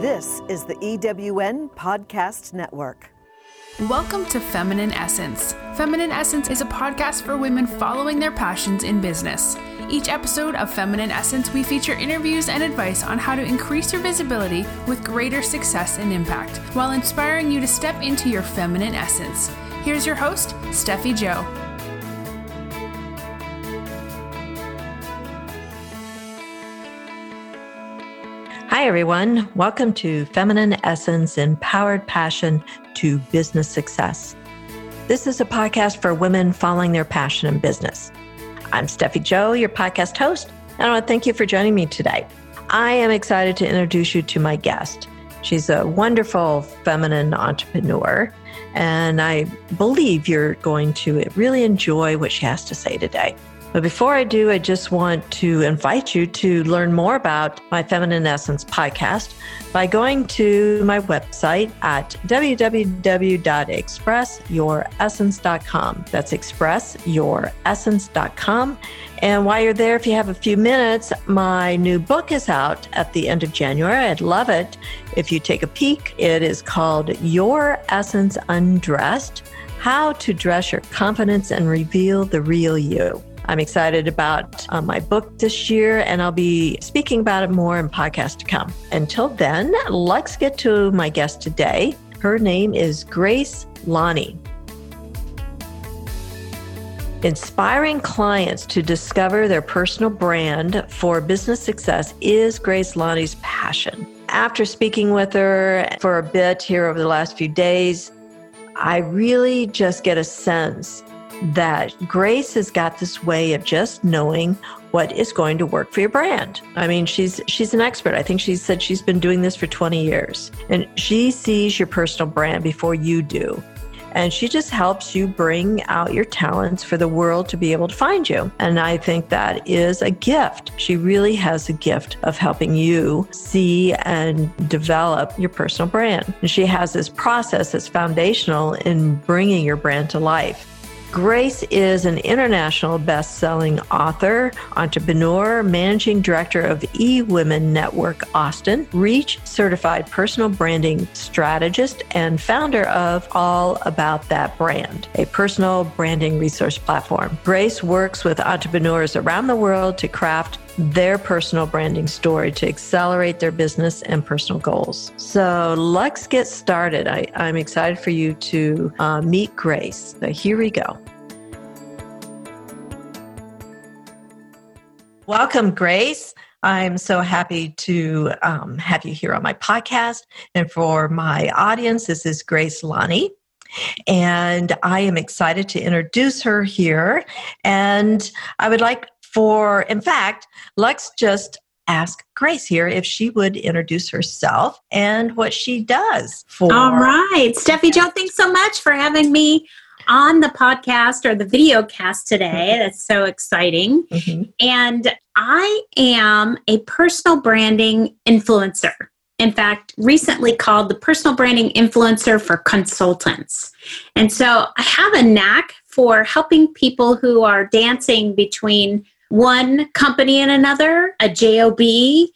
This is the EWN Podcast Network. Welcome to Feminine Essence. Feminine Essence is a podcast for women following their passions in business. Each episode of Feminine Essence, we feature interviews and advice on how to increase your visibility with greater success and impact, while inspiring you to step into your feminine essence. Here's your host, Steffi Joe. Hi, everyone. Welcome to Feminine Essence Empowered Passion to Business Success. This is a podcast for women following their passion in business. I'm Steffi Joe, your podcast host, and I want to thank you for joining me today. I am excited to introduce you to my guest. She's a wonderful feminine entrepreneur, and I believe you're going to really enjoy what she has to say today. But before I do, I just want to invite you to learn more about my Feminine Essence podcast by going to my website at www.expressyouressence.com. That's expressyouressence.com. And while you're there, if you have a few minutes, my new book is out at the end of January. I'd love it if you take a peek. It is called Your Essence Undressed How to Dress Your Confidence and Reveal the Real You. I'm excited about uh, my book this year, and I'll be speaking about it more in podcasts to come. Until then, let's get to my guest today. Her name is Grace Lanni. Inspiring clients to discover their personal brand for business success is Grace Lanni's passion. After speaking with her for a bit here over the last few days, I really just get a sense that Grace has got this way of just knowing what is going to work for your brand. I mean, she's she's an expert. I think she said she's been doing this for 20 years. And she sees your personal brand before you do. And she just helps you bring out your talents for the world to be able to find you. And I think that is a gift. She really has a gift of helping you see and develop your personal brand. And she has this process that's foundational in bringing your brand to life. Grace is an international best-selling author, entrepreneur, managing director of eWomen Network Austin, Reach certified personal branding strategist, and founder of All About That Brand, a personal branding resource platform. Grace works with entrepreneurs around the world to craft their personal branding story to accelerate their business and personal goals. So let's get started. I, am excited for you to uh, meet Grace. So here we go. Welcome, Grace. I'm so happy to um, have you here on my podcast. And for my audience, this is Grace Lanni. And I am excited to introduce her here. And I would like for, in fact, let's just ask Grace here if she would introduce herself and what she does for. All right. Steffi Joe, thanks so much for having me on the podcast or the video cast today. Mm-hmm. That's so exciting. Mm-hmm. And I am a personal branding influencer. In fact, recently called the personal branding influencer for consultants. And so I have a knack for helping people who are dancing between one company and another, a JOB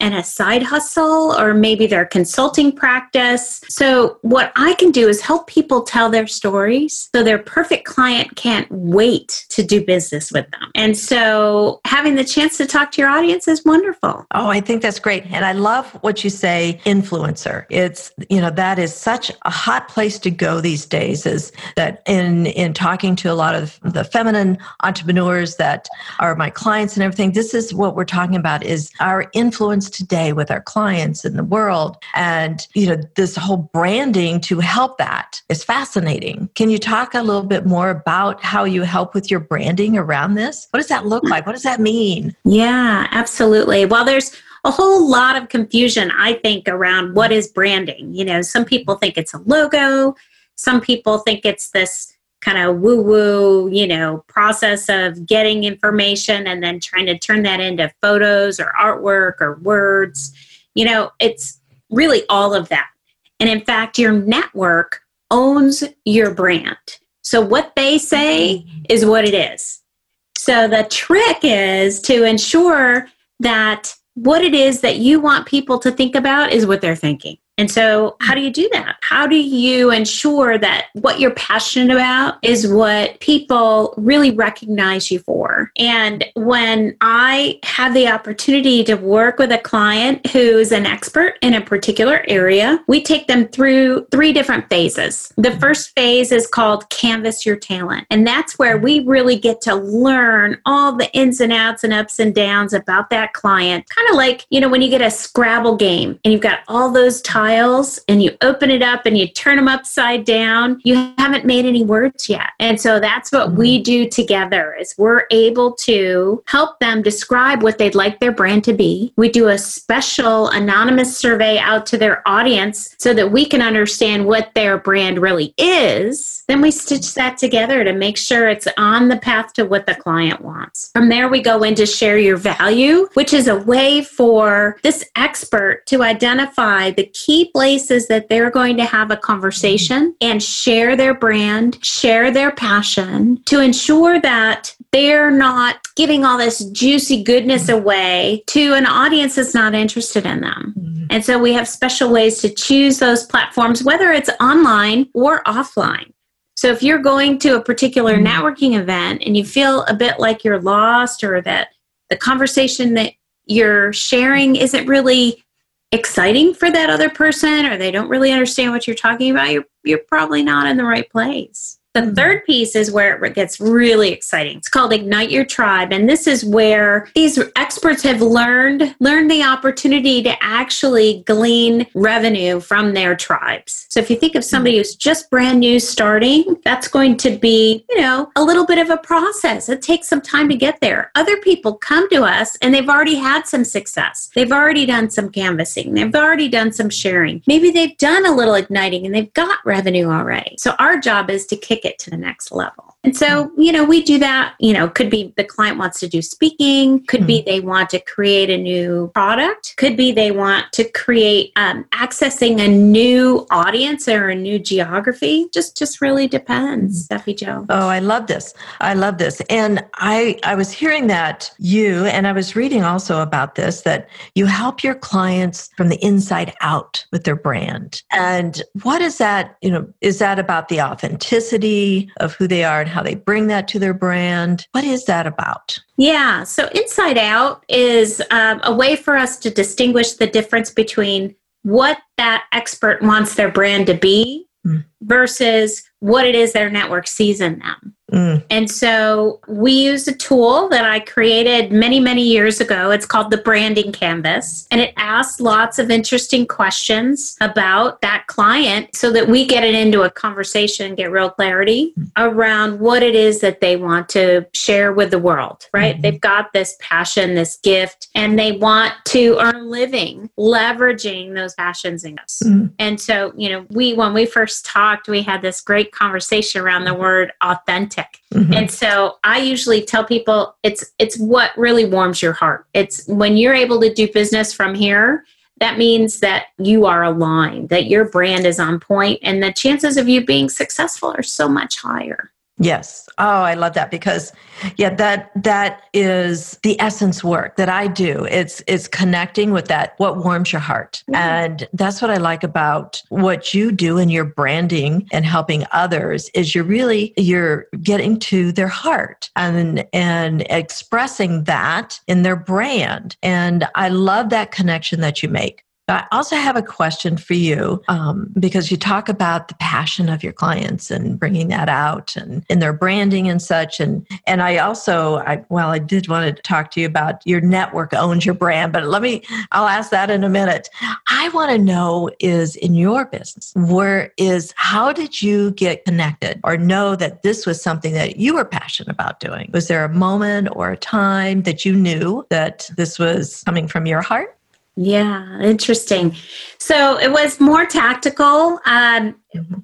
and a side hustle, or maybe their consulting practice. So, what I can do is help people tell their stories so their perfect client can't wait to do business with them. And so, having the chance to talk to your audience is wonderful. Oh, I think that's great. And I love what you say, influencer. It's, you know, that is such a hot place to go these days, is that in, in talking to a lot of the feminine entrepreneurs that are my clients clients and everything this is what we're talking about is our influence today with our clients in the world. And you know this whole branding to help that is fascinating. Can you talk a little bit more about how you help with your branding around this? What does that look like? What does that mean? Yeah absolutely. Well there's a whole lot of confusion i think around what is branding. You know some people think it's a logo. Some people think it's this kind of woo woo, you know, process of getting information and then trying to turn that into photos or artwork or words. You know, it's really all of that. And in fact, your network owns your brand. So what they say is what it is. So the trick is to ensure that what it is that you want people to think about is what they're thinking. And so, how do you do that? How do you ensure that what you're passionate about is what people really recognize you for? And when I have the opportunity to work with a client who's an expert in a particular area, we take them through three different phases. The first phase is called Canvas Your Talent. And that's where we really get to learn all the ins and outs and ups and downs about that client. Kind of like, you know, when you get a Scrabble game and you've got all those tiles and you open it up and you turn them upside down, you haven't made any words yet. And so that's what we mm-hmm. do together is we're able to help them describe what they'd like their brand to be. We do a special anonymous survey out to their audience so that we can understand what their brand really is. Then we stitch that together to make sure it's on the path to what the client wants. From there, we go into share your value, which is a way for this expert to identify the key places that they're going to have a conversation and share their brand, share their passion to ensure that they're not giving all this juicy goodness away to an audience that's not interested in them. Mm-hmm. And so we have special ways to choose those platforms, whether it's online or offline. So if you're going to a particular mm-hmm. networking event and you feel a bit like you're lost or that the conversation that you're sharing isn't really exciting for that other person or they don't really understand what you're talking about, you're, you're probably not in the right place. The mm-hmm. third piece is where it gets really exciting. It's called Ignite Your Tribe. And this is where these experts have learned, learned the opportunity to actually glean revenue from their tribes. So if you think of somebody who's just brand new starting, that's going to be, you know, a little bit of a process. It takes some time to get there. Other people come to us and they've already had some success. They've already done some canvassing. They've already done some sharing. Maybe they've done a little igniting and they've got revenue already. So our job is to kick it to the next level. And so, you know, we do that, you know, could be the client wants to do speaking, could be they want to create a new product, could be they want to create um, accessing a new audience or a new geography. Just just really depends, mm-hmm. Steffi Joe. Oh, I love this. I love this. And I I was hearing that you and I was reading also about this that you help your clients from the inside out with their brand. And what is that, you know, is that about the authenticity of who they are and how they bring that to their brand. What is that about? Yeah, so Inside Out is um, a way for us to distinguish the difference between what that expert wants their brand to be mm. versus what it is their network sees in them. Mm. And so we use a tool that I created many, many years ago. It's called the Branding Canvas. And it asks lots of interesting questions about that client so that we get it into a conversation and get real clarity around what it is that they want to share with the world, right? Mm-hmm. They've got this passion, this gift, and they want to earn a living leveraging those passions and gifts. Mm-hmm. And so, you know, we, when we first talked, we had this great conversation around the word authentic. Mm-hmm. And so I usually tell people it's it's what really warms your heart. It's when you're able to do business from here, that means that you are aligned, that your brand is on point and the chances of you being successful are so much higher. Yes. Oh, I love that because yeah, that that is the essence work that I do. It's it's connecting with that what warms your heart. Mm-hmm. And that's what I like about what you do in your branding and helping others is you're really you're getting to their heart and and expressing that in their brand. And I love that connection that you make. I also have a question for you um, because you talk about the passion of your clients and bringing that out and in their branding and such. And and I also, I, well, I did want to talk to you about your network owns your brand, but let me, I'll ask that in a minute. I want to know is in your business, where is how did you get connected or know that this was something that you were passionate about doing? Was there a moment or a time that you knew that this was coming from your heart? Yeah, interesting. So it was more tactical. Um.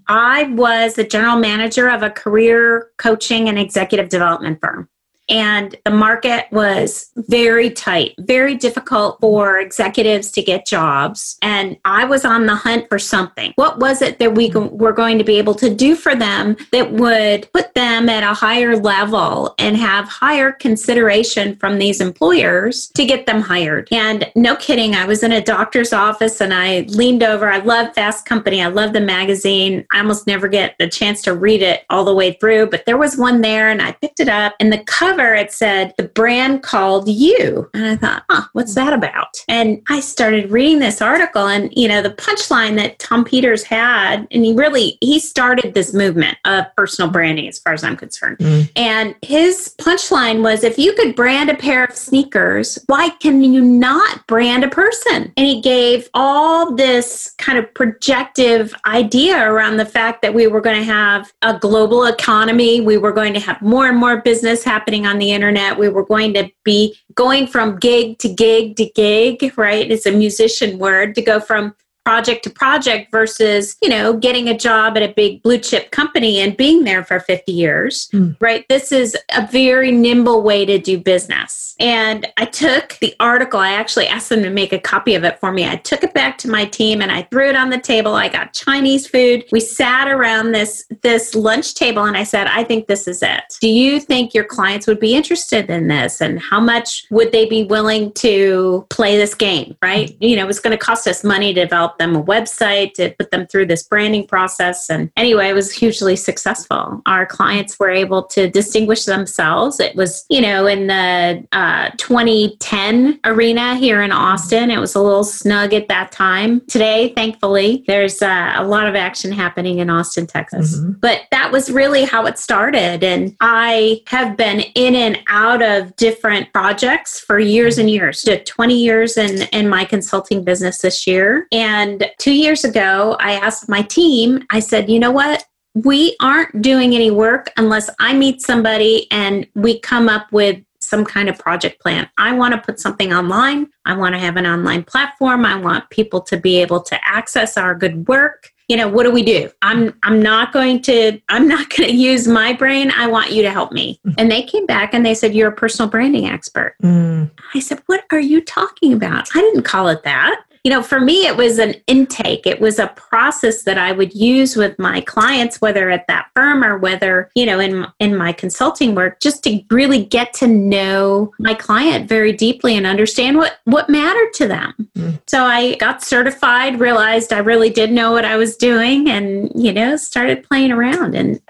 I was the general manager of a career coaching and executive development firm. And the market was very tight, very difficult for executives to get jobs. And I was on the hunt for something. What was it that we were going to be able to do for them that would put them at a higher level and have higher consideration from these employers to get them hired? And no kidding, I was in a doctor's office and I leaned over. I love Fast Company, I love the magazine. I almost never get a chance to read it all the way through, but there was one there and I picked it up. And the cover, it said, The brand called you. And I thought, huh, what's that about? And I started reading this article and, you know, the punchline that Tom Peters had, and he really, he started this movement of personal branding as far as I'm concerned. Mm. And his punchline was, if you could brand a pair of sneakers, why can you not brand a person? And he gave all this kind of projective idea around the fact that we were going to have a global economy. We were going to have more and more business happening on the internet. We were going to be going from gig to gig to gig, right? It's a musician word to go from project to project versus, you know, getting a job at a big blue chip company and being there for 50 years, mm. right? This is a very nimble way to do business. And I took the article, I actually asked them to make a copy of it for me. I took it back to my team and I threw it on the table. I got Chinese food. We sat around this this lunch table and I said, "I think this is it. Do you think your clients would be interested in this and how much would they be willing to play this game, right? You know, it's going to cost us money to develop them a website, to put them through this branding process. And anyway, it was hugely successful. Our clients were able to distinguish themselves. It was, you know, in the uh, 2010 arena here in Austin. It was a little snug at that time. Today, thankfully, there's uh, a lot of action happening in Austin, Texas. Mm-hmm. But that was really how it started. And I have been in and out of different projects for years and years. Did 20 years in, in my consulting business this year. And and two years ago, I asked my team, I said, you know what? We aren't doing any work unless I meet somebody and we come up with some kind of project plan. I want to put something online. I want to have an online platform. I want people to be able to access our good work. You know, what do we do? I'm I'm not going to I'm not going to use my brain. I want you to help me. Mm. And they came back and they said you're a personal branding expert. Mm. I said, "What are you talking about? I didn't call it that." You know, for me, it was an intake. It was a process that I would use with my clients, whether at that firm or whether, you know, in, in my consulting work, just to really get to know my client very deeply and understand what, what mattered to them. Mm. So I got certified, realized I really did know what I was doing and, you know, started playing around. And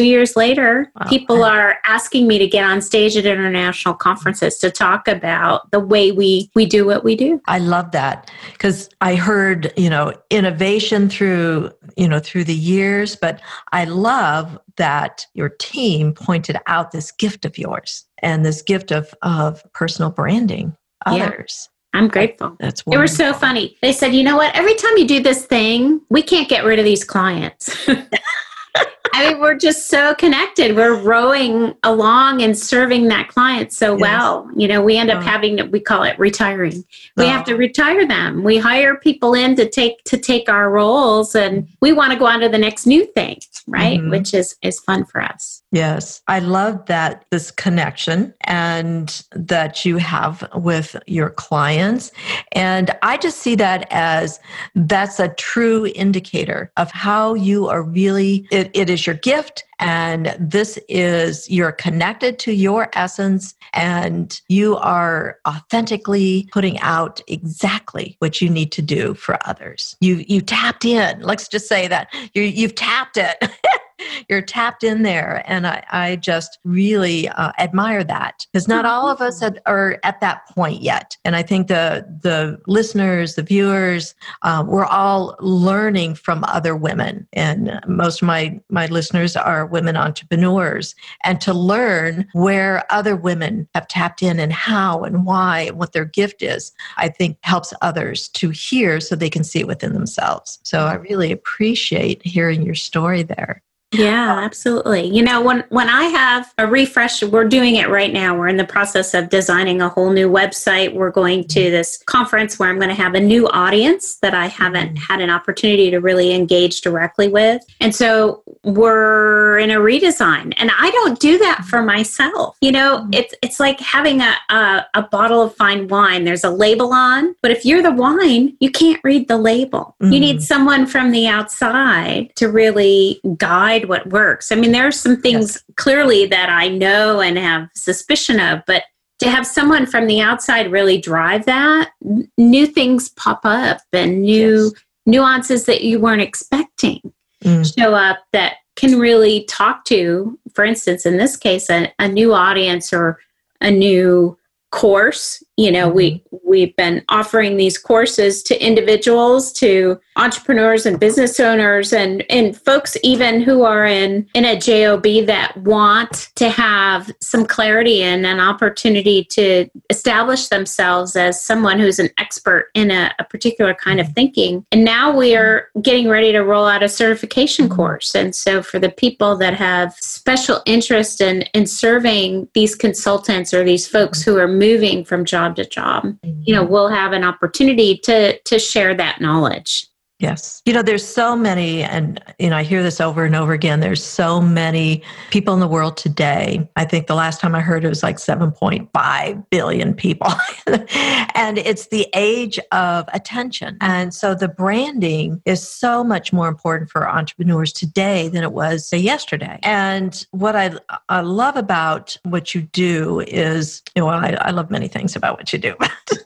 two years later, wow. people are asking me to get on stage at international conferences to talk about the way we, we do what we do. I love that because I heard, you know, innovation through, you know, through the years, but I love that your team pointed out this gift of yours and this gift of of personal branding others. Yeah. I'm grateful. That's wonderful. It was so funny. They said, "You know what? Every time you do this thing, we can't get rid of these clients." I mean, we're just so connected. We're rowing along and serving that client so yes. well. You know, we end up oh. having to, we call it retiring. We oh. have to retire them. We hire people in to take to take our roles and we want to go on to the next new thing, right? Mm-hmm. Which is is fun for us. Yes. I love that this connection and that you have with your clients. And I just see that as that's a true indicator of how you are really it, it is your gift and this is you're connected to your essence and you are authentically putting out exactly what you need to do for others you you tapped in let's just say that you you've tapped it you're tapped in there. And i, I just really uh, admire that. Because not all of us had, are at that point yet. And i think the the listeners the viewers uh, we're all learning from other women. And most of my my listeners are women entrepreneurs. And to learn where other women have tapped in and how and why and what their gift is i think helps others to hear so they can see it within themselves. So i really appreciate hearing your story there Yeah, absolutely. You know, when when I have a refresh, we're doing it right now. We're in the process of designing a whole new website. We're going to this conference where I'm going to have a new audience that I haven't mm-hmm. had an opportunity to really engage directly with. And so we're in a redesign. And I don't do that for myself. You know, mm-hmm. it's it's like having a, a, a bottle of fine wine. There's a label on, but if you're the wine, you can't read the label. Mm-hmm. You need someone from the outside to really guide what works. I mean, there are some things yes. clearly that I know and have suspicion of, but to have someone from the outside really drive that, new things pop up and new yes. nuances that you weren't expecting mm. show up that can really talk to, for instance, in this case, a, a new audience or a new course you know mm-hmm. we we've been offering these courses to individuals to entrepreneurs and business owners and and folks even who are in in a job that want to have some clarity and an opportunity to establish themselves as someone who's an expert in a, a particular kind of mm-hmm. thinking and now we are getting ready to roll out a certification mm-hmm. course and so for the people that have special interest in in serving these consultants or these folks who are moving from job job to job. You know. we'll have an opportunity to to share that knowledge Yes. You know, there's so many, and, you know, I hear this over and over again. There's so many people in the world today. I think the last time I heard it was like 7.5 billion people. and it's the age of attention. And so the branding is so much more important for entrepreneurs today than it was say, yesterday. And what I, I love about what you do is, you know, I, I love many things about what you do,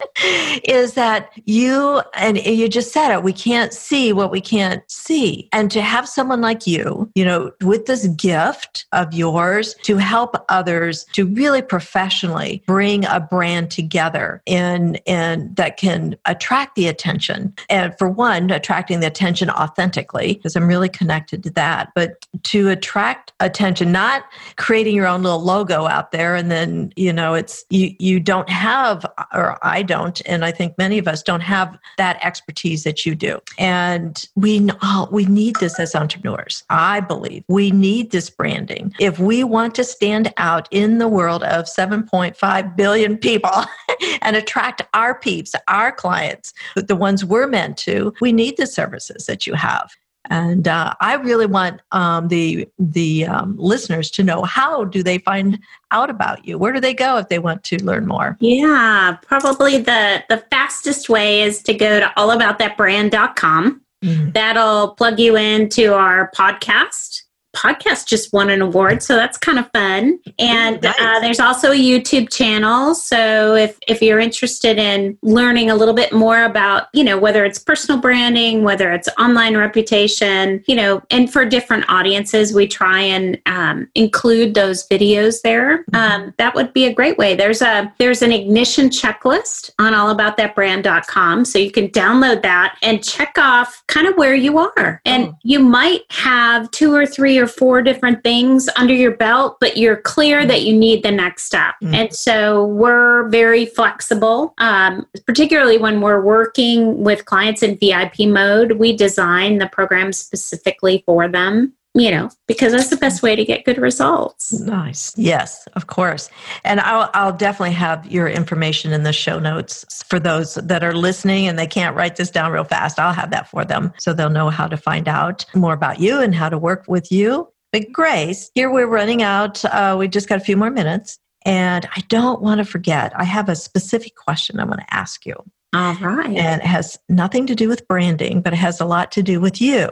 is that you, and you just said it, we can't see what we can't see. And to have someone like you, you know, with this gift of yours to help others to really professionally bring a brand together in and that can attract the attention. And for one, attracting the attention authentically, because I'm really connected to that, but to attract attention, not creating your own little logo out there and then, you know, it's you you don't have or I don't, and I think many of us don't have that expertise that you do. And and we oh, we need this as entrepreneurs. I believe we need this branding. If we want to stand out in the world of 7.5 billion people and attract our peeps, our clients, the ones we're meant to, we need the services that you have. And uh, I really want um, the the um, listeners to know how do they find out about you? Where do they go if they want to learn more? Yeah, probably the the fastest way is to go to allaboutthatbrand.com. Mm-hmm. That'll plug you into our podcast podcast just won an award, so that's kind of fun. And uh, nice. uh, there's also a YouTube channel. So if if you're interested in learning a little bit more about, you know, whether it's personal branding, whether it's online reputation, you know, and for different audiences, we try and um, include those videos there. Mm-hmm. Um, that would be a great way. There's a there's an ignition checklist on allaboutthatbrand.com, so you can download that and check off kind of where you are, and oh. you might have two or three or four different things under your belt, but you're clear that you need the next step. Mm-hmm. And so we're very flexible, um, particularly when we're working with clients in VIP mode. We design the program specifically for them you know, because that's the best way to get good results. Nice. Yes, of course. And I'll, I'll definitely have your information in the show notes for those that are listening and they can't write this down real fast. I'll have that for them so they'll know how to find out more about you and how to work with you. But Grace, here we're running out. Uh, we just got a few more minutes. And I don't want to forget, I have a specific question I want to ask you. All right. And it has nothing to do with branding, but it has a lot to do with you.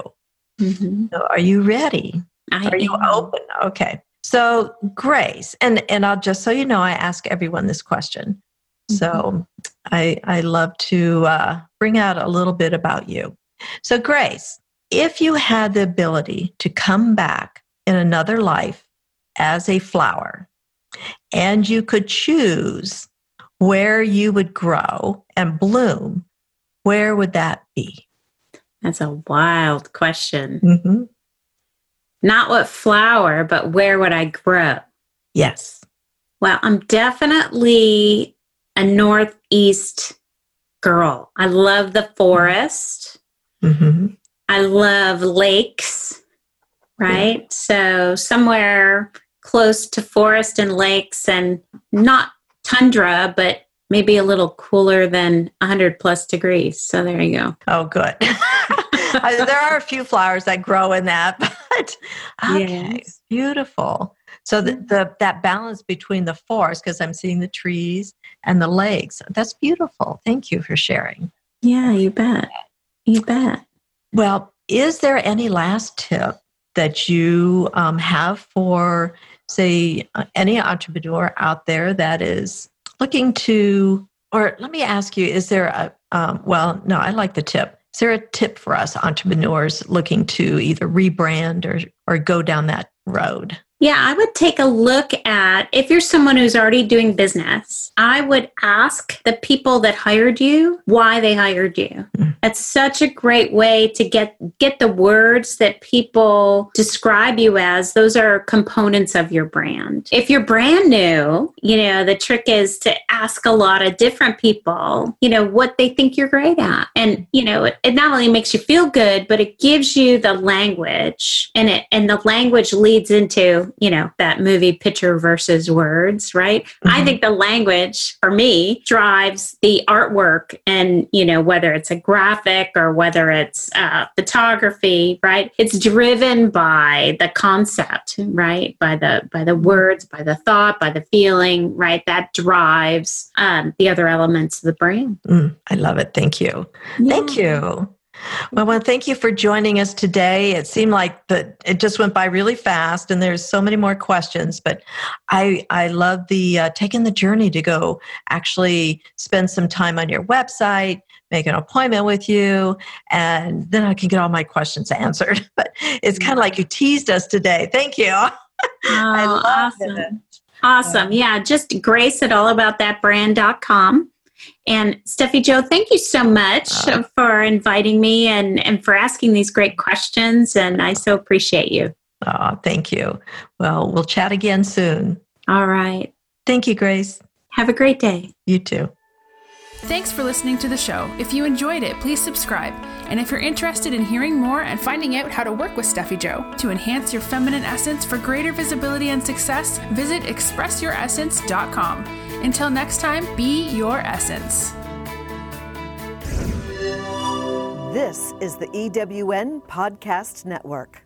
Mm-hmm. So are you ready? I are you open? Okay. So Grace, and and I'll just so you know, I ask everyone this question. Mm-hmm. So I I love to uh, bring out a little bit about you. So Grace, if you had the ability to come back in another life as a flower, and you could choose where you would grow and bloom, where would that be? That's a wild question. Mm-hmm. Not what flower, but where would I grow? Yes. Well, I'm definitely a Northeast girl. I love the forest. Mm-hmm. I love lakes. right? Yeah. So somewhere close to forest and lakes and not tundra, but maybe a little cooler than 100 plus degrees. So there you go. Oh, good. there are a few flowers that grow in that, but okay, yes. beautiful. So the, the that balance between the forest, because I'm seeing the trees and the lakes, that's beautiful. Thank you for sharing. Yeah, you bet. You bet. Well, is there any last tip that you um, have for, say, uh, any entrepreneur out there that is looking to, or let me ask you, is there a, um, well, no, I like the tip. Is there a tip for us entrepreneurs looking to either rebrand or, or go down that road? Yeah, I would take a look at if you're someone who's already doing business, I would ask the people that hired you why they hired you. Mm. That's such a great way to get get the words that people describe you as. Those are components of your brand. If you're brand new, you know, the trick is to ask a lot of different people, you know, what they think you're great at. And, you know, it, it not only makes you feel good, but it gives you the language and it and the language leads into you know, that movie picture versus words, right? Mm-hmm. I think the language for me drives the artwork and, you know, whether it's a graphic or whether it's uh, photography, right? It's driven by the concept, right? By the, by the words, by the thought, by the feeling, right? That drives um, the other elements of the brain. Mm, I love it. Thank you. Yeah. Thank you. Well, well, thank you for joining us today. It seemed like that it just went by really fast, and there's so many more questions. But I I love the uh, taking the journey to go actually spend some time on your website, make an appointment with you, and then I can get all my questions answered. But it's kind of like you teased us today. Thank you. Oh, I love awesome. it. Awesome. Yeah, just grace at allaboutthatbrand.com. And Steffi Joe, thank you so much uh, for inviting me and, and for asking these great questions. And I so appreciate you. Oh, thank you. Well, we'll chat again soon. All right. Thank you, Grace. Have a great day. You too. Thanks for listening to the show. If you enjoyed it, please subscribe. And if you're interested in hearing more and finding out how to work with Steffi Joe to enhance your feminine essence for greater visibility and success, visit expressyouressence.com. Until next time, be your essence. This is the EWN Podcast Network.